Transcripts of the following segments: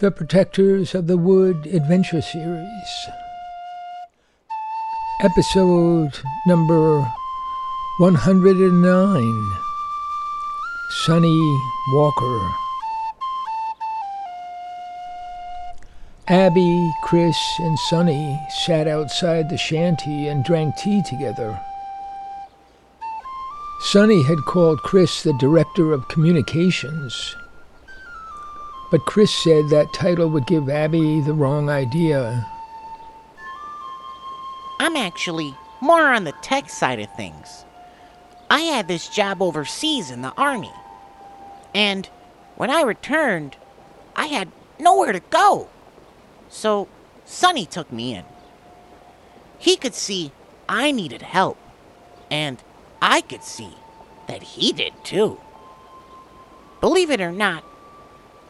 The Protectors of the Wood Adventure Series. Episode number 109 Sonny Walker. Abby, Chris, and Sonny sat outside the shanty and drank tea together. Sonny had called Chris the Director of Communications, but Chris said that title would give Abby the wrong idea. I'm actually more on the tech side of things. I had this job overseas in the Army. And when I returned, I had nowhere to go. So Sonny took me in. He could see I needed help, and I could see that he did too. Believe it or not,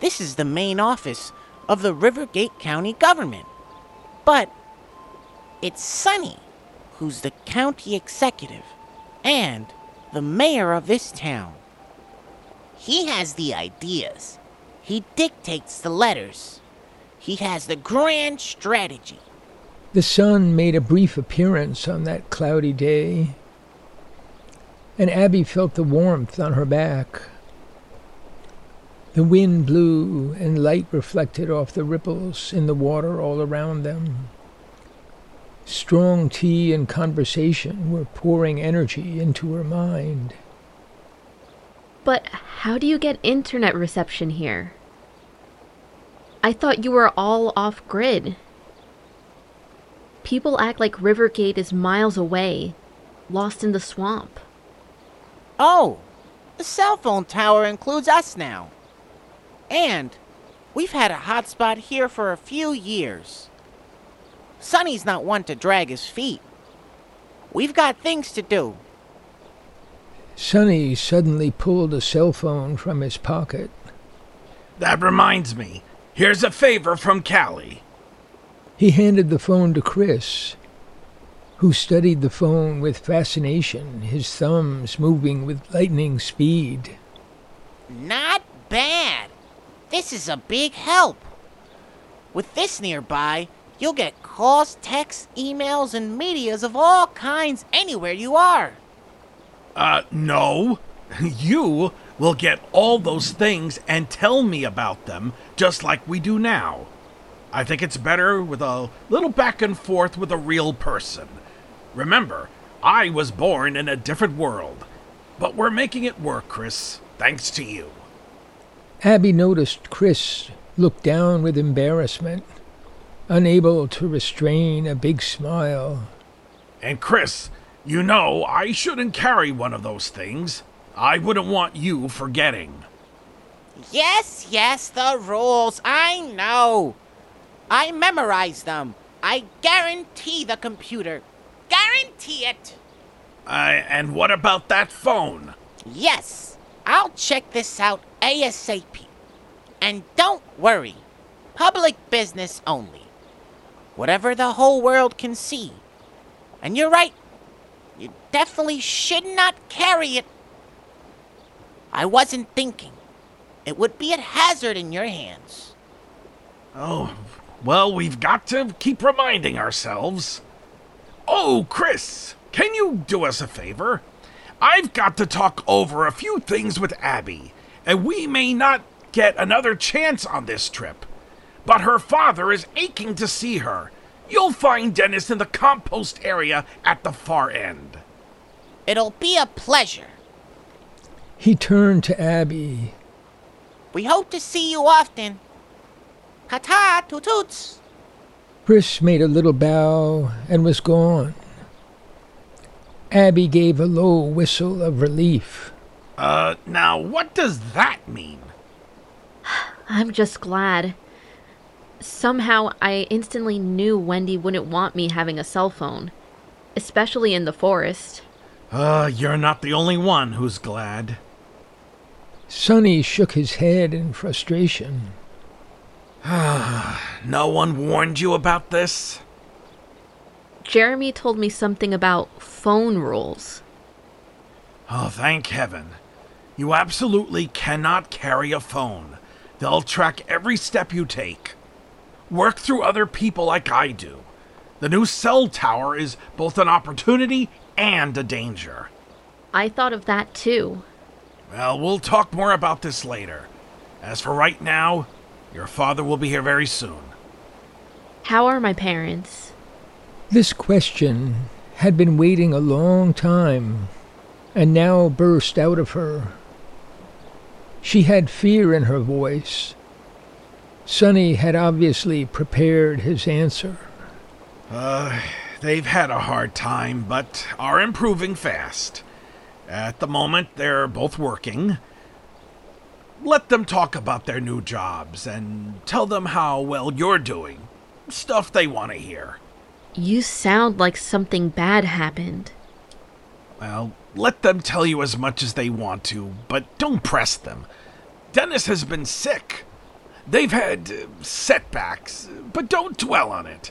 this is the main office of the Rivergate County government. But it's Sonny who's the county executive and the mayor of this town. He has the ideas. He dictates the letters. He has the grand strategy. The sun made a brief appearance on that cloudy day, and Abby felt the warmth on her back. The wind blew, and light reflected off the ripples in the water all around them. Strong tea and conversation were pouring energy into her mind. But how do you get internet reception here? I thought you were all off grid. People act like Rivergate is miles away, lost in the swamp. Oh, the cell phone tower includes us now. And we've had a hotspot here for a few years. Sonny's not one to drag his feet. We've got things to do. Sonny suddenly pulled a cell phone from his pocket. That reminds me. Here's a favor from Callie. He handed the phone to Chris, who studied the phone with fascination, his thumbs moving with lightning speed. Not bad. This is a big help. With this nearby, you'll get calls, texts, emails, and medias of all kinds anywhere you are. Uh, no. You will get all those things and tell me about them just like we do now. I think it's better with a little back and forth with a real person. Remember, I was born in a different world. But we're making it work, Chris, thanks to you. Abby noticed Chris look down with embarrassment, unable to restrain a big smile. And Chris, you know I shouldn't carry one of those things. I wouldn't want you forgetting. Yes, yes, the rules. I know. I memorized them. I guarantee the computer. Guarantee it. Uh, and what about that phone? Yes, I'll check this out ASAP. And don't worry, public business only. Whatever the whole world can see. And you're right, you definitely should not carry it. I wasn't thinking. It would be a hazard in your hands. Oh, well, we've got to keep reminding ourselves. Oh, Chris, can you do us a favor? I've got to talk over a few things with Abby, and we may not get another chance on this trip. But her father is aching to see her. You'll find Dennis in the compost area at the far end. It'll be a pleasure. He turned to Abby. We hope to see you often. Ta ta, toot toots. Chris made a little bow and was gone. Abby gave a low whistle of relief. Uh, now what does that mean? I'm just glad. Somehow, I instantly knew Wendy wouldn't want me having a cell phone, especially in the forest. Uh, you're not the only one who's glad. Sonny shook his head in frustration. No one warned you about this? Jeremy told me something about phone rules. Oh, thank heaven. You absolutely cannot carry a phone. They'll track every step you take. Work through other people like I do. The new cell tower is both an opportunity and a danger. I thought of that too. Well, we'll talk more about this later. As for right now, your father will be here very soon. How are my parents? This question had been waiting a long time and now burst out of her. She had fear in her voice. Sonny had obviously prepared his answer. Uh, they've had a hard time, but are improving fast. At the moment, they're both working. Let them talk about their new jobs and tell them how well you're doing. Stuff they want to hear. You sound like something bad happened. Well, let them tell you as much as they want to, but don't press them. Dennis has been sick. They've had uh, setbacks, but don't dwell on it.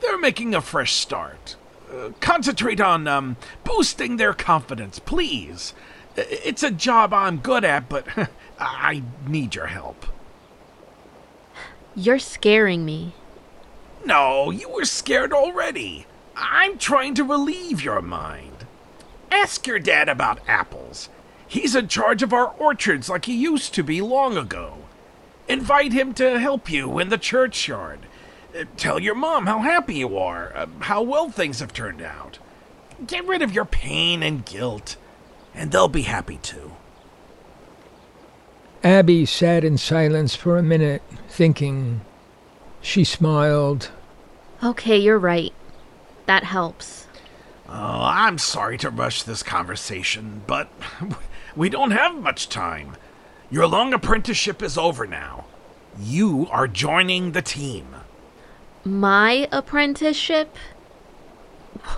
They're making a fresh start. Uh, concentrate on um, boosting their confidence, please. It's a job I'm good at, but I need your help. You're scaring me. No, you were scared already. I'm trying to relieve your mind. Ask your dad about apples. He's in charge of our orchards like he used to be long ago. Invite him to help you in the churchyard. Tell your mom how happy you are, uh, how well things have turned out. Get rid of your pain and guilt, and they'll be happy too. Abby sat in silence for a minute, thinking. She smiled. Okay, you're right. That helps. Oh, I'm sorry to rush this conversation, but we don't have much time. Your long apprenticeship is over now. You are joining the team. My apprenticeship?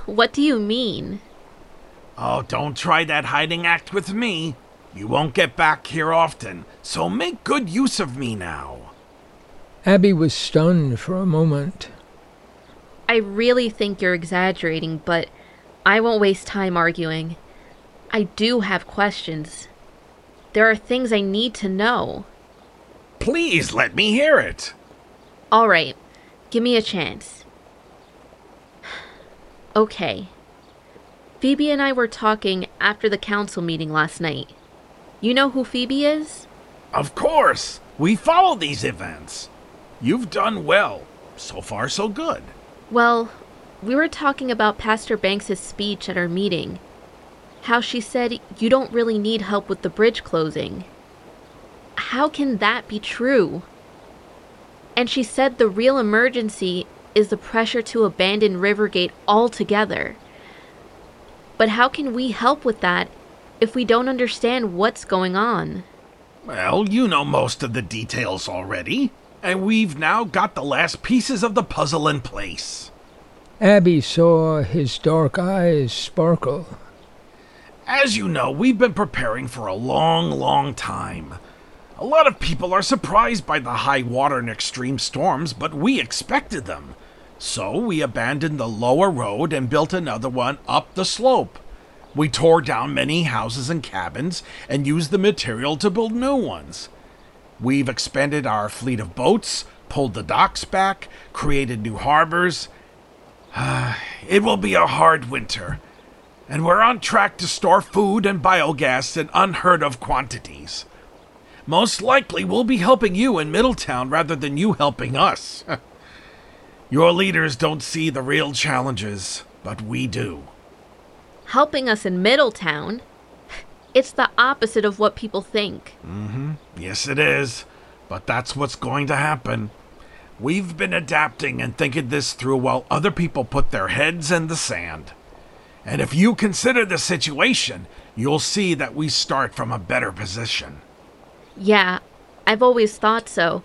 What do you mean? Oh, don't try that hiding act with me. You won't get back here often, so make good use of me now. Abby was stunned for a moment. I really think you're exaggerating, but I won't waste time arguing. I do have questions. There are things I need to know. Please let me hear it. All right, give me a chance. Okay. Phoebe and I were talking after the council meeting last night. You know who Phoebe is? Of course, we follow these events. You've done well. So far, so good. Well, we were talking about Pastor Banks' speech at our meeting. How she said you don't really need help with the bridge closing. How can that be true? And she said the real emergency is the pressure to abandon Rivergate altogether. But how can we help with that if we don't understand what's going on? Well, you know most of the details already, and we've now got the last pieces of the puzzle in place. Abby saw his dark eyes sparkle. As you know, we've been preparing for a long, long time. A lot of people are surprised by the high water and extreme storms, but we expected them. So we abandoned the lower road and built another one up the slope. We tore down many houses and cabins and used the material to build new ones. We've expanded our fleet of boats, pulled the docks back, created new harbors. it will be a hard winter, and we're on track to store food and biogas in unheard of quantities. Most likely, we'll be helping you in Middletown rather than you helping us. Your leaders don't see the real challenges, but we do. Helping us in Middletown? It's the opposite of what people think. Mm hmm. Yes, it is, but that's what's going to happen. We've been adapting and thinking this through while other people put their heads in the sand. And if you consider the situation, you'll see that we start from a better position. Yeah, I've always thought so,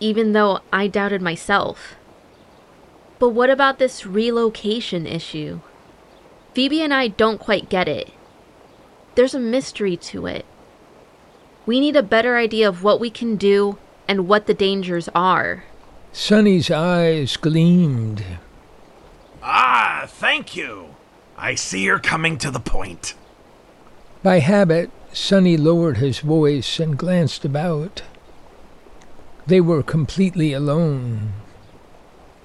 even though I doubted myself. But what about this relocation issue? Phoebe and I don't quite get it. There's a mystery to it. We need a better idea of what we can do and what the dangers are. Sonny's eyes gleamed. Ah, thank you. I see you're coming to the point. By habit, Sonny lowered his voice and glanced about. they were completely alone.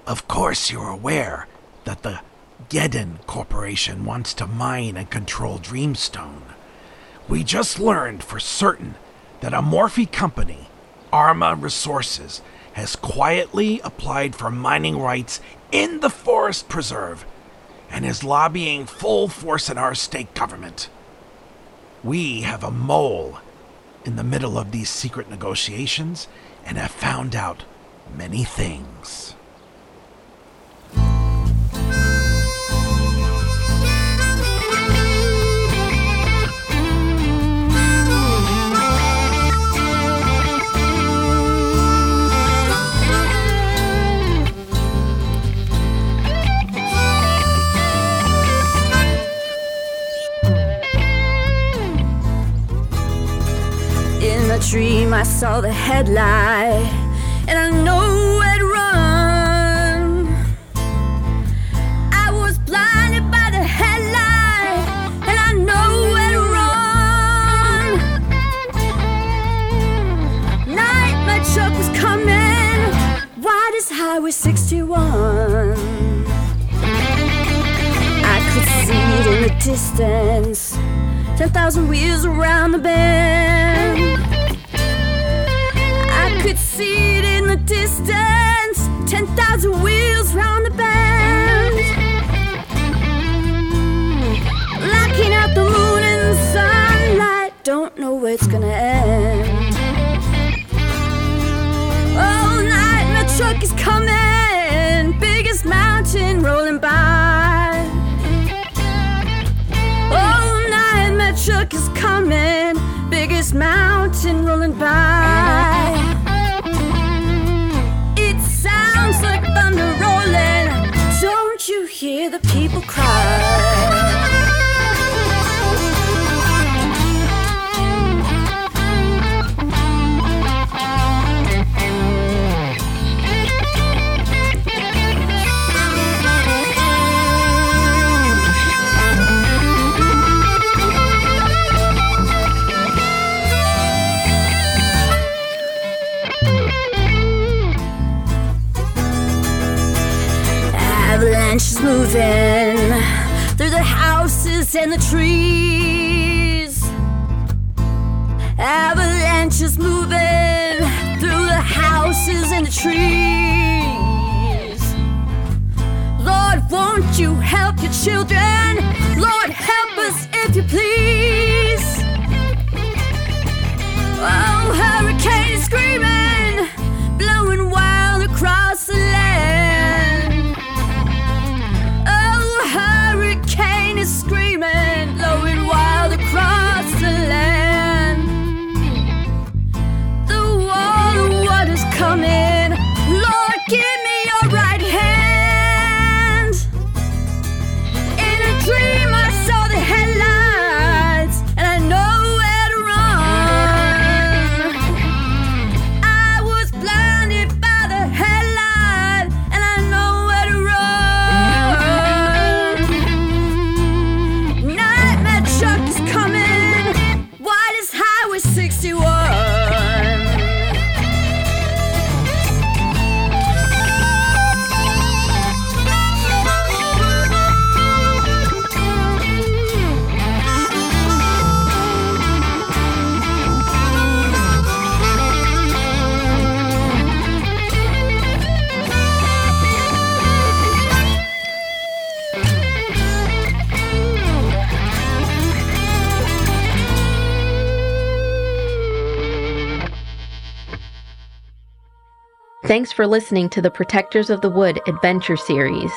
Of course, you're aware that the Geddon Corporation wants to mine and control Dreamstone. We just learned for certain that a Morphe company, Arma Resources, has quietly applied for mining rights in the forest preserve and is lobbying full force in our state government. We have a mole in the middle of these secret negotiations and have found out many things. I saw the headlight, could see it in the distance. 10,000 wheels round the bend. Blocking out the moon and the sunlight. Don't know where it's gonna end. All night, my truck is coming. Biggest mountain rolling by. All night, my truck is coming. Biggest mountain rolling by. Moving through the houses and the trees. Avalanches moving through the houses and the trees. Lord, won't you help your children? Lord, help us if you please. Thanks for listening to the Protectors of the Wood Adventure Series.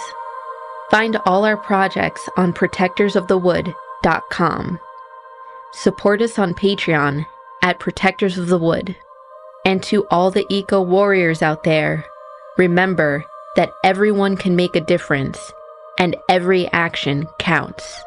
Find all our projects on protectorsofthewood.com. Support us on Patreon at Protectors of the Wood. And to all the eco warriors out there, remember that everyone can make a difference and every action counts.